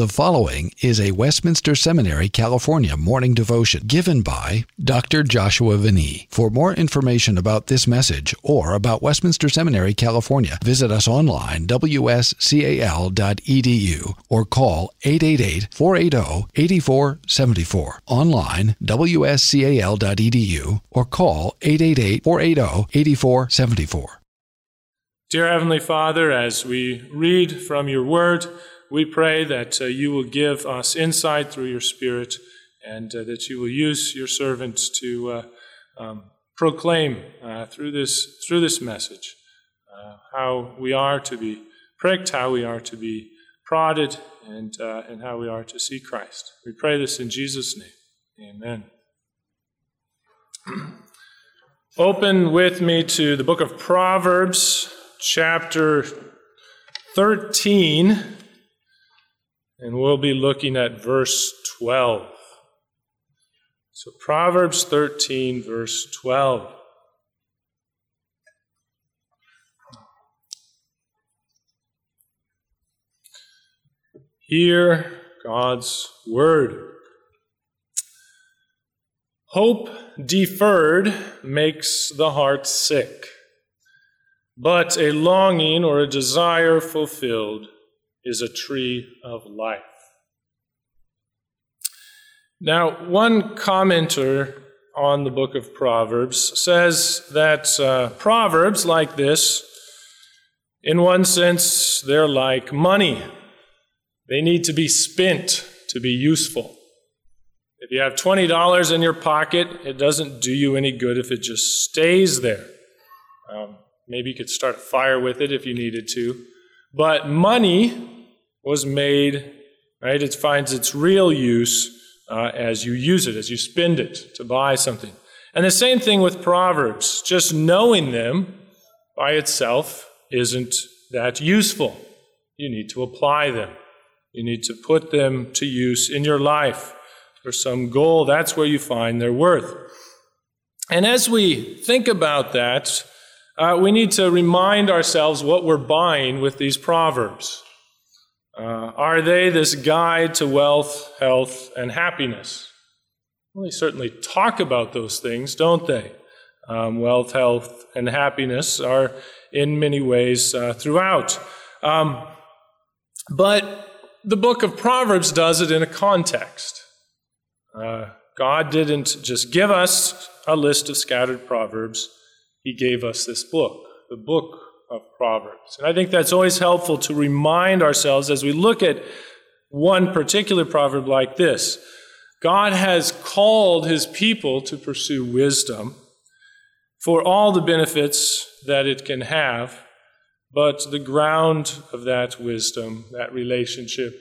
The following is a Westminster Seminary, California morning devotion given by Dr. Joshua Van Ee. For more information about this message or about Westminster Seminary, California, visit us online, wscal.edu, or call 888 480 8474. Online, wscal.edu, or call 888 480 8474. Dear Heavenly Father, as we read from your word, we pray that uh, you will give us insight through your Spirit and uh, that you will use your servants to uh, um, proclaim uh, through, this, through this message uh, how we are to be pricked, how we are to be prodded, and, uh, and how we are to see Christ. We pray this in Jesus' name. Amen. Open with me to the book of Proverbs, chapter 13. And we'll be looking at verse 12. So, Proverbs 13, verse 12. Hear God's word. Hope deferred makes the heart sick, but a longing or a desire fulfilled is a tree of life. Now, one commenter on the book of Proverbs says that uh, Proverbs like this, in one sense, they're like money. They need to be spent to be useful. If you have $20 in your pocket, it doesn't do you any good if it just stays there. Um, maybe you could start a fire with it if you needed to. But money was made, right? It finds its real use uh, as you use it, as you spend it to buy something. And the same thing with Proverbs. Just knowing them by itself isn't that useful. You need to apply them. You need to put them to use in your life for some goal. That's where you find their worth. And as we think about that, uh, we need to remind ourselves what we're buying with these proverbs. Uh, are they this guide to wealth, health, and happiness? Well, they certainly talk about those things, don't they? Um, wealth, health, and happiness are in many ways uh, throughout. Um, but the book of Proverbs does it in a context. Uh, God didn't just give us a list of scattered proverbs he gave us this book, the book of Proverbs. And I think that's always helpful to remind ourselves as we look at one particular proverb like this God has called his people to pursue wisdom for all the benefits that it can have, but the ground of that wisdom, that relationship,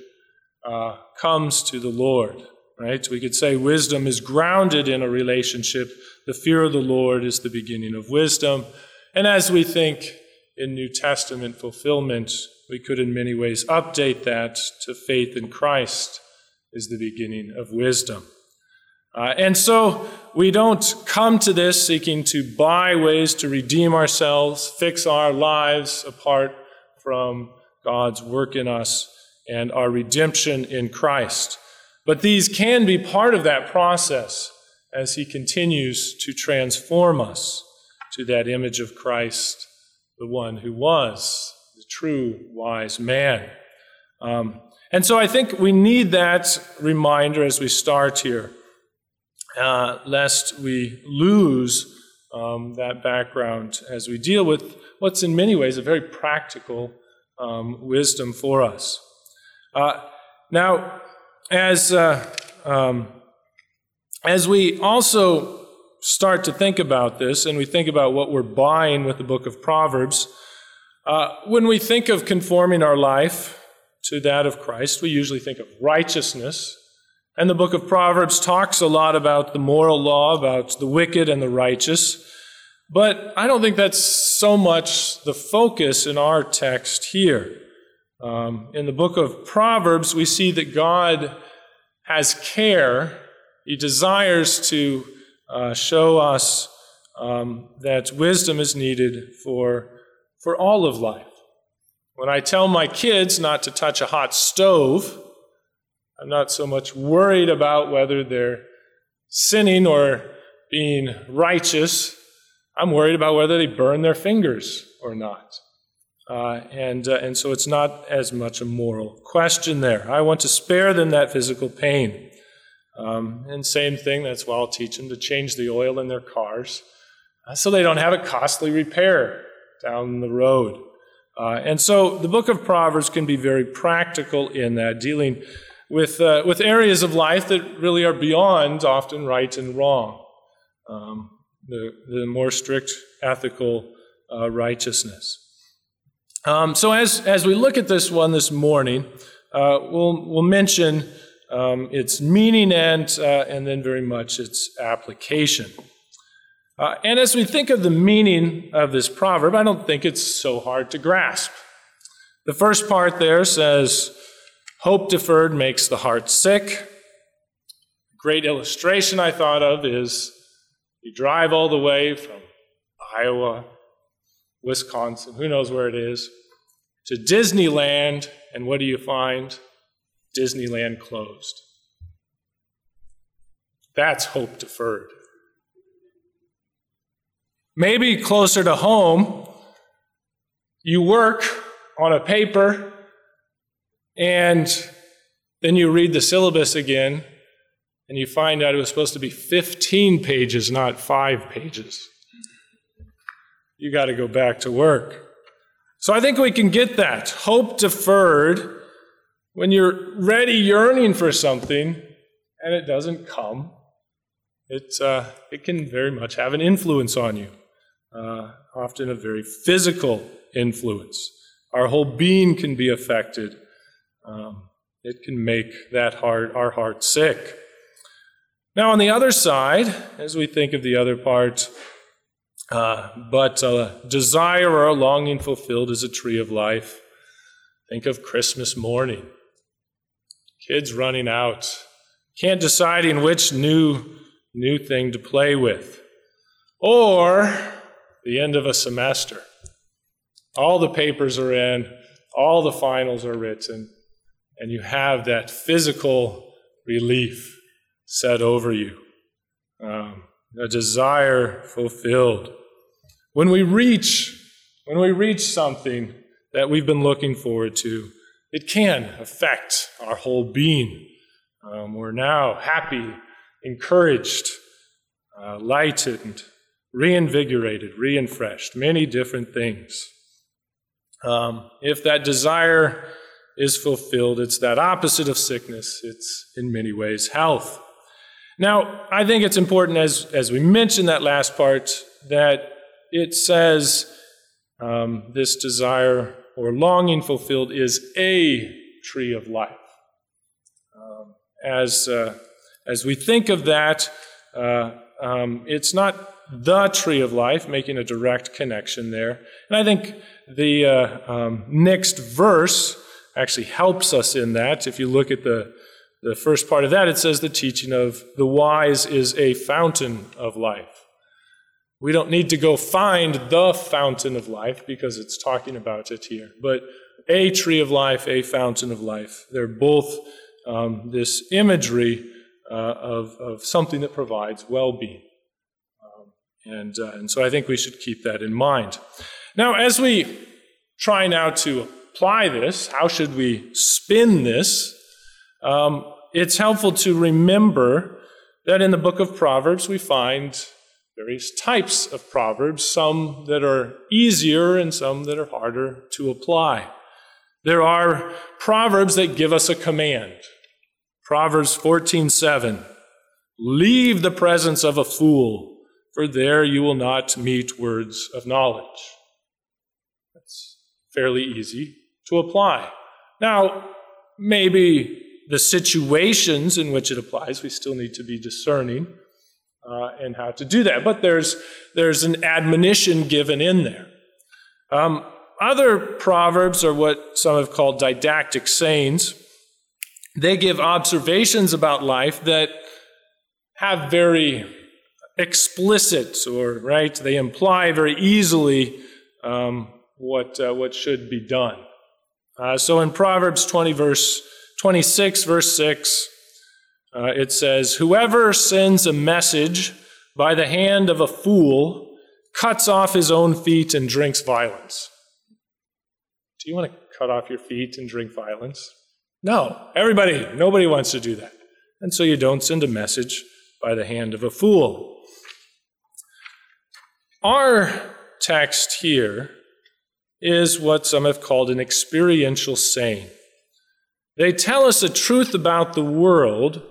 uh, comes to the Lord right? We could say wisdom is grounded in a relationship. The fear of the Lord is the beginning of wisdom. And as we think in New Testament fulfillment, we could in many ways update that to faith in Christ is the beginning of wisdom. Uh, and so we don't come to this seeking to buy ways to redeem ourselves, fix our lives apart from God's work in us and our redemption in Christ. But these can be part of that process as He continues to transform us to that image of Christ, the one who was the true wise man. Um, and so I think we need that reminder as we start here, uh, lest we lose um, that background as we deal with what's in many ways a very practical um, wisdom for us. Uh, now, as, uh, um, as we also start to think about this and we think about what we're buying with the book of Proverbs, uh, when we think of conforming our life to that of Christ, we usually think of righteousness. And the book of Proverbs talks a lot about the moral law, about the wicked and the righteous. But I don't think that's so much the focus in our text here. Um, in the book of Proverbs, we see that God has care. He desires to uh, show us um, that wisdom is needed for, for all of life. When I tell my kids not to touch a hot stove, I'm not so much worried about whether they're sinning or being righteous. I'm worried about whether they burn their fingers or not. Uh, and, uh, and so it's not as much a moral question there. I want to spare them that physical pain. Um, and same thing, that's why I'll teach them to change the oil in their cars uh, so they don't have a costly repair down the road. Uh, and so the book of Proverbs can be very practical in that, dealing with, uh, with areas of life that really are beyond often right and wrong, um, the, the more strict ethical uh, righteousness. Um, so as, as we look at this one this morning, uh, we'll, we'll mention um, its meaning and, uh, and then very much its application. Uh, and as we think of the meaning of this proverb, I don't think it's so hard to grasp. The first part there says, Hope deferred makes the heart sick. Great illustration I thought of is you drive all the way from Iowa, Wisconsin, who knows where it is, to Disneyland, and what do you find? Disneyland closed. That's hope deferred. Maybe closer to home, you work on a paper and then you read the syllabus again and you find out it was supposed to be 15 pages, not five pages. You got to go back to work. So I think we can get that. Hope deferred when you're ready, yearning for something, and it doesn't come. It, uh, it can very much have an influence on you, uh, often a very physical influence. Our whole being can be affected um, it can make that heart, our heart sick. Now, on the other side, as we think of the other part, uh, but a desire or a longing fulfilled is a tree of life. Think of Christmas morning. Kids running out, can't decide in which new new thing to play with. Or the end of a semester. All the papers are in, all the finals are written, and you have that physical relief set over you, um, a desire fulfilled. When we reach, when we reach something that we've been looking forward to, it can affect our whole being. Um, we're now happy, encouraged, uh, lightened, reinvigorated, reinfreshed, many different things. Um, if that desire is fulfilled. It's that opposite of sickness, it's in many ways health. Now, I think it's important, as, as we mentioned that last part, that it says um, this desire or longing fulfilled is a tree of life. Um, as, uh, as we think of that, uh, um, it's not the tree of life, making a direct connection there. And I think the uh, um, next verse actually helps us in that. If you look at the, the first part of that, it says the teaching of the wise is a fountain of life. We don't need to go find the fountain of life because it's talking about it here. But a tree of life, a fountain of life. They're both um, this imagery uh, of, of something that provides well being. Um, and, uh, and so I think we should keep that in mind. Now, as we try now to apply this, how should we spin this? Um, it's helpful to remember that in the book of Proverbs we find various types of proverbs, some that are easier and some that are harder to apply. There are proverbs that give us a command. Proverbs 14:7 Leave the presence of a fool, for there you will not meet words of knowledge. That's fairly easy to apply. Now, maybe the situations in which it applies, we still need to be discerning uh, and how to do that. But there's, there's an admonition given in there. Um, other proverbs are what some have called didactic sayings. They give observations about life that have very explicit or right they imply very easily um, what uh, what should be done uh, so in Proverbs 20, verse 26, verse 6, uh, it says, Whoever sends a message by the hand of a fool cuts off his own feet and drinks violence. Do you want to cut off your feet and drink violence? No, everybody, nobody wants to do that. And so you don't send a message by the hand of a fool. Our text here is what some have called an experiential saying. They tell us a truth about the world,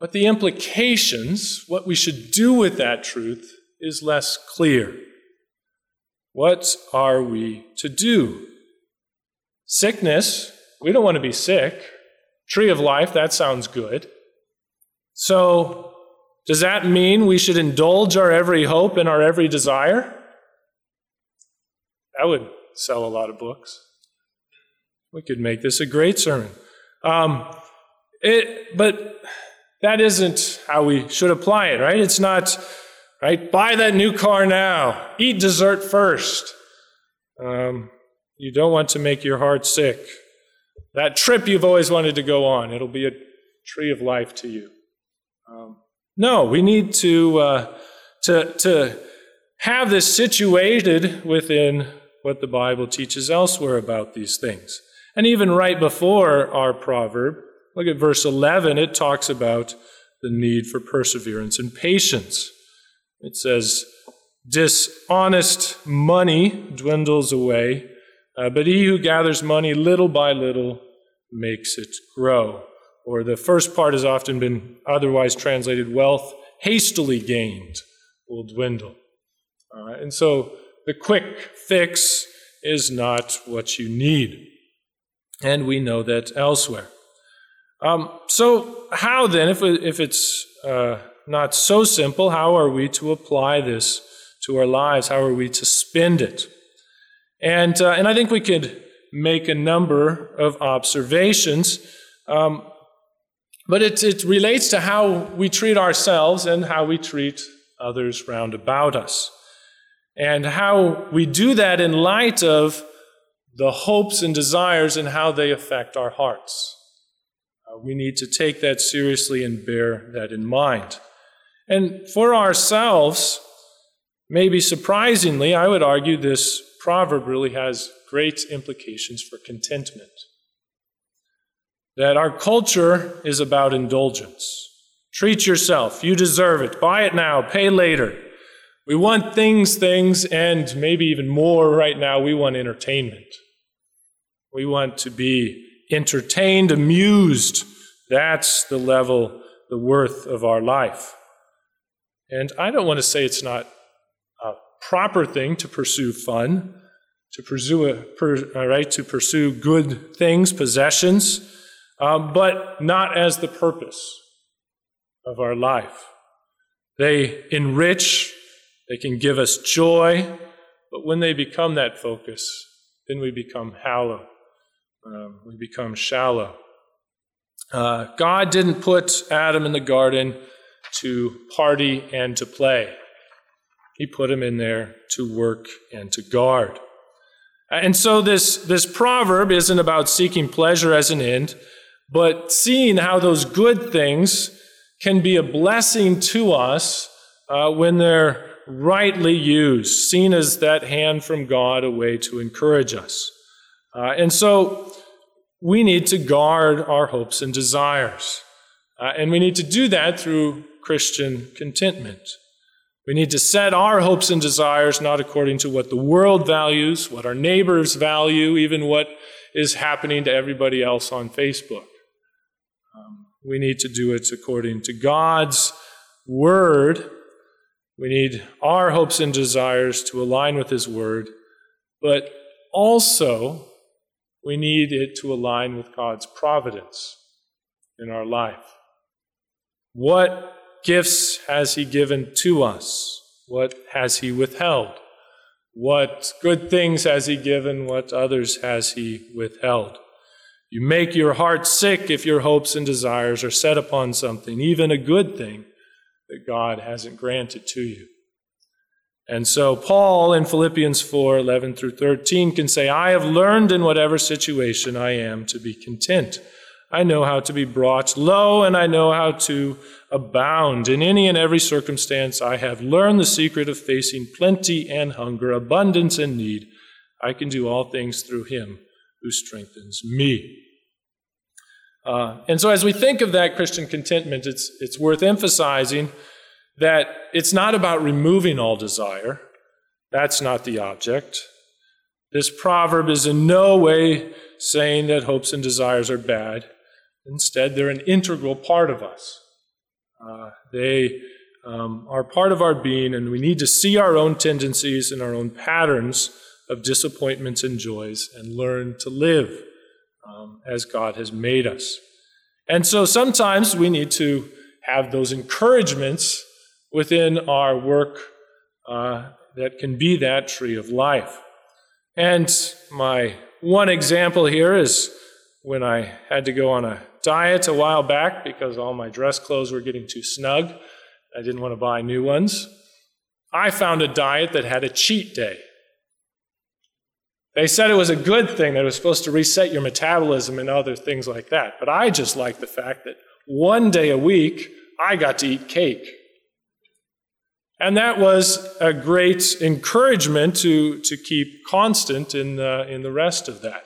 but the implications, what we should do with that truth, is less clear. What are we to do? Sickness, we don't want to be sick. Tree of life, that sounds good. So, does that mean we should indulge our every hope and our every desire? That would sell a lot of books. We could make this a great sermon. Um, it, but that isn't how we should apply it, right? It's not, right? Buy that new car now. Eat dessert first. Um, you don't want to make your heart sick. That trip you've always wanted to go on, it'll be a tree of life to you. Um, no, we need to, uh, to, to have this situated within what the Bible teaches elsewhere about these things. And even right before our proverb, look at verse 11, it talks about the need for perseverance and patience. It says, Dishonest money dwindles away, uh, but he who gathers money little by little makes it grow. Or the first part has often been otherwise translated wealth hastily gained will dwindle. Uh, and so the quick fix is not what you need. And we know that elsewhere. Um, so, how then, if, if it's uh, not so simple, how are we to apply this to our lives? How are we to spend it? And, uh, and I think we could make a number of observations, um, but it, it relates to how we treat ourselves and how we treat others round about us and how we do that in light of the hopes and desires and how they affect our hearts. Uh, we need to take that seriously and bear that in mind. And for ourselves, maybe surprisingly, I would argue this proverb really has great implications for contentment. That our culture is about indulgence. Treat yourself, you deserve it, buy it now, pay later. We want things, things, and maybe even more right now, we want entertainment. We want to be entertained, amused. That's the level, the worth of our life. And I don't want to say it's not a proper thing to pursue fun, to pursue a, per, uh, right, to pursue good things, possessions, um, but not as the purpose of our life. They enrich they can give us joy, but when they become that focus, then we become hollow. Um, we become shallow. Uh, God didn't put Adam in the garden to party and to play. He put him in there to work and to guard. And so this, this proverb isn't about seeking pleasure as an end, but seeing how those good things can be a blessing to us uh, when they're rightly used, seen as that hand from God, a way to encourage us. Uh, and so we need to guard our hopes and desires. Uh, and we need to do that through Christian contentment. We need to set our hopes and desires not according to what the world values, what our neighbors value, even what is happening to everybody else on Facebook. Um, we need to do it according to God's word we need our hopes and desires to align with His Word, but also we need it to align with God's providence in our life. What gifts has He given to us? What has He withheld? What good things has He given? What others has He withheld? You make your heart sick if your hopes and desires are set upon something, even a good thing, that God hasn't granted to you. And so Paul in Philippians 4 11 through 13 can say, I have learned in whatever situation I am to be content. I know how to be brought low, and I know how to abound. In any and every circumstance, I have learned the secret of facing plenty and hunger, abundance and need. I can do all things through him who strengthens me. Uh, and so, as we think of that Christian contentment, it's, it's worth emphasizing that it's not about removing all desire. That's not the object. This proverb is in no way saying that hopes and desires are bad. Instead, they're an integral part of us. Uh, they um, are part of our being, and we need to see our own tendencies and our own patterns of disappointments and joys and learn to live um, as God has made us. And so sometimes we need to have those encouragements within our work uh, that can be that tree of life. And my one example here is when I had to go on a diet a while back because all my dress clothes were getting too snug. I didn't want to buy new ones. I found a diet that had a cheat day. They said it was a good thing, that it was supposed to reset your metabolism and other things like that. But I just liked the fact that one day a week I got to eat cake. And that was a great encouragement to, to keep constant in, uh, in the rest of that.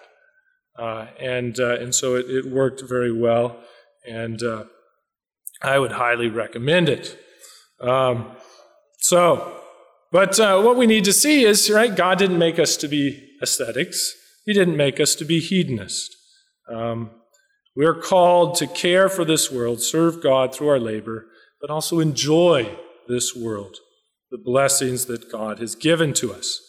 Uh, and, uh, and so it, it, worked very well, and uh, I would highly recommend it. Um, so, but uh, what we need to see is, right, God didn't make us to be ascetics, He didn't make us to be hedonists. Um, we're called to care for this world, serve God through our labor, but also enjoy this world, the blessings that God has given to us.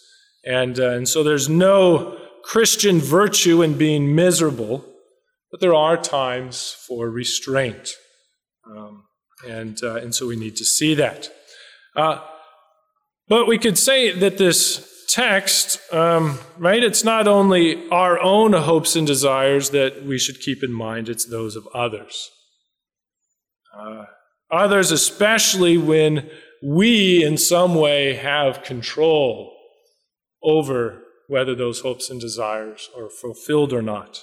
And, uh, and so there's no Christian virtue in being miserable, but there are times for restraint. Um, and, uh, and so we need to see that. Uh, but we could say that this text, um, right, it's not only our own hopes and desires that we should keep in mind, it's those of others. Uh, others, especially when we in some way have control over whether those hopes and desires are fulfilled or not.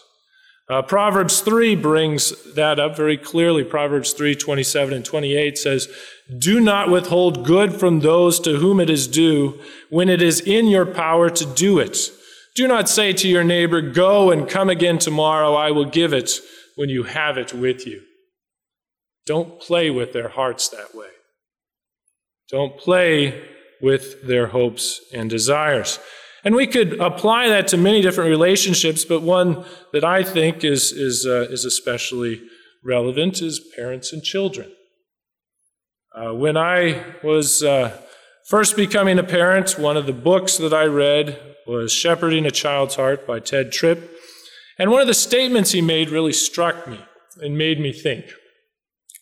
Uh, Proverbs 3 brings that up very clearly. Proverbs 3 27 and 28 says, Do not withhold good from those to whom it is due when it is in your power to do it. Do not say to your neighbor, Go and come again tomorrow, I will give it when you have it with you. Don't play with their hearts that way. Don't play with their hopes and desires. And we could apply that to many different relationships, but one that I think is, is, uh, is especially relevant is parents and children. Uh, when I was uh, first becoming a parent, one of the books that I read was Shepherding a Child's Heart by Tedd Tripp. And one of the statements he made really struck me and made me think.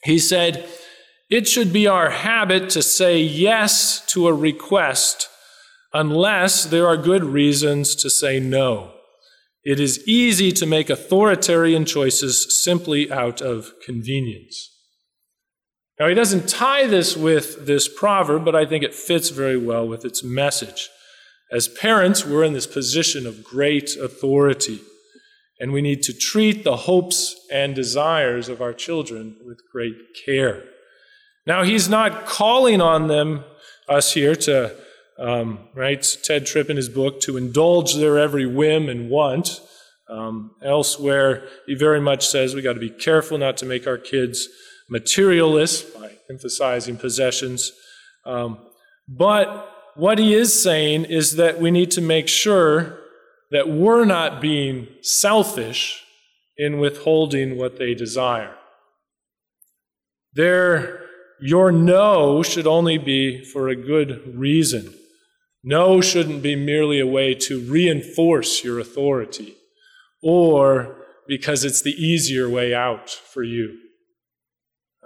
He said, It should be our habit to say yes to a request unless there are good reasons to say no. It is easy to make authoritarian choices simply out of convenience. Now, he doesn't tie this with this proverb, but I think it fits very well with its message. As parents, we're in this position of great authority, and we need to treat the hopes and desires of our children with great care. Now, he's not calling on them, us here, to um, right? Tedd Tripp in his book, to indulge their every whim and want. Um, elsewhere, he very much says we got to be careful not to make our kids materialists by emphasizing possessions. Um, but what he is saying is that we need to make sure that we're not being selfish in withholding what they desire. Their, your no should only be for a good reason. No shouldn't be merely a way to reinforce your authority or because it's the easier way out for you.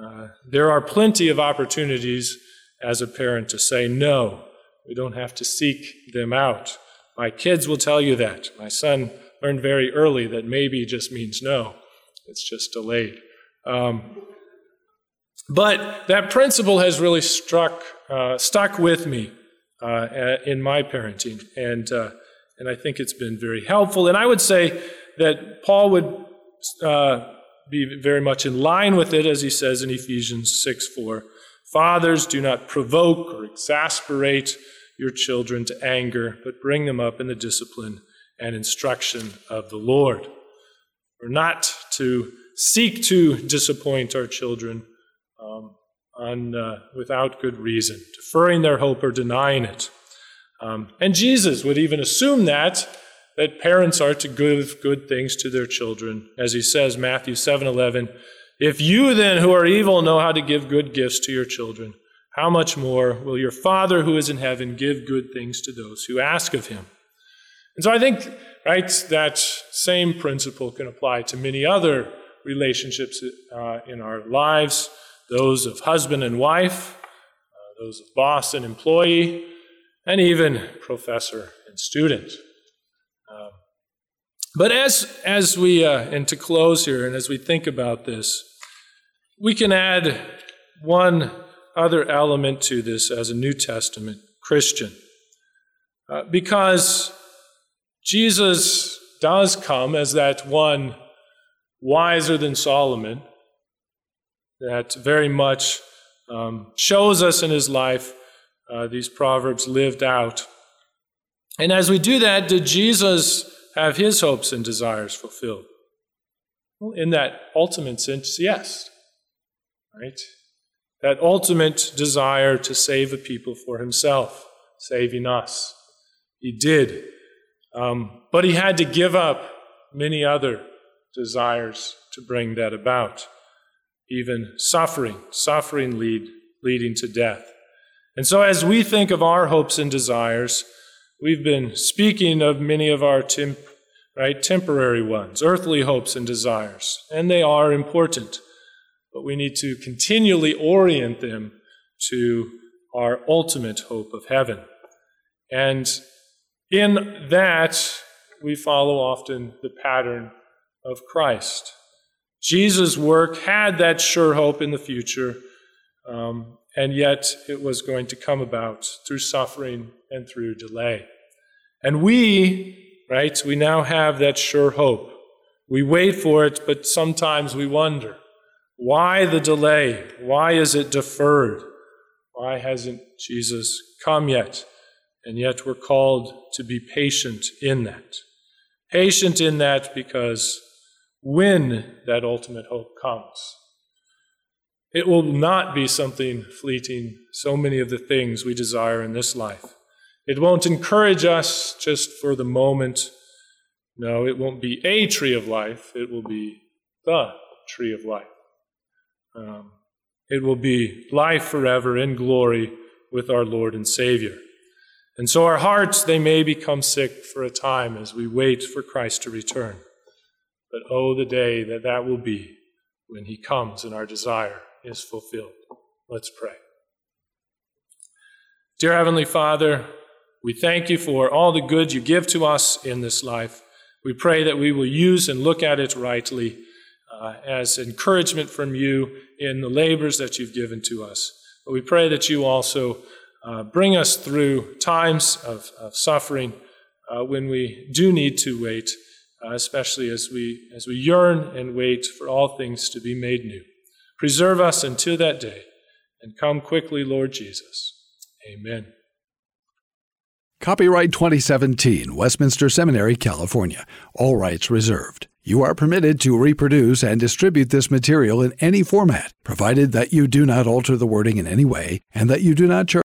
Uh, there are plenty of opportunities as a parent to say no. We don't have to seek them out. My kids will tell you that. My son learned very early that maybe just means no, it's just delayed. Um, but that principle has really struck, uh, stuck with me uh, in my parenting. And, uh, and I think it's been very helpful. And I would say that Paul would uh, be very much in line with it, as he says in Ephesians 6 4. Fathers, do not provoke or exasperate your children to anger, but bring them up in the discipline and instruction of the Lord. We're not to seek to disappoint our children um, on, uh, without good reason, deferring their hope or denying it. Um, and Jesus would even assume that that parents are to give good things to their children, as he says, Matthew 7:11. If you then, who are evil, know how to give good gifts to your children, how much more will your Father who is in heaven give good things to those who ask of him? And so I think, right, that same principle can apply to many other relationships uh, in our lives those of husband and wife, uh, those of boss and employee, and even professor and student. Um, but as, as we, uh, and to close here, and as we think about this, we can add one other element to this as a New Testament Christian. Uh, because Jesus does come as that one wiser than Solomon, that very much um, shows us in his life uh, these proverbs lived out. And as we do that, did Jesus have his hopes and desires fulfilled? Well, in that ultimate sense, yes. Right? That ultimate desire to save a people for himself, saving us. He did. Um, but he had to give up many other desires to bring that about. Even suffering, suffering lead, leading to death. And so, as we think of our hopes and desires, we've been speaking of many of our temp, right, temporary ones, earthly hopes and desires, and they are important. But we need to continually orient them to our ultimate hope of heaven. And in that, we follow often the pattern of Christ. Jesus' work had that sure hope in the future, um, and yet it was going to come about through suffering and through delay. And we, right, we now have that sure hope. We wait for it, but sometimes we wonder why the delay? Why is it deferred? Why hasn't Jesus come yet? And yet we're called to be patient in that. Patient in that because when that ultimate hope comes, it will not be something fleeting, so many of the things we desire in this life. It won't encourage us just for the moment. No, it won't be a tree of life. It will be the tree of life. Um, it will be life forever in glory with our Lord and Savior. And so our hearts, they may become sick for a time as we wait for Christ to return. But oh, the day that that will be when he comes and our desire is fulfilled. Let's pray. Dear Heavenly Father, we thank you for all the good you give to us in this life. We pray that we will use and look at it rightly uh, as encouragement from you in the labors that you've given to us. But we pray that you also uh, bring us through times of, of suffering uh, when we do need to wait uh, especially as we, as we yearn and wait for all things to be made new. Preserve us until that day, and come quickly, Lord Jesus. Amen. Copyright 2017, Westminster Seminary, California. All rights reserved. You are permitted to reproduce and distribute this material in any format, provided that you do not alter the wording in any way and that you do not charge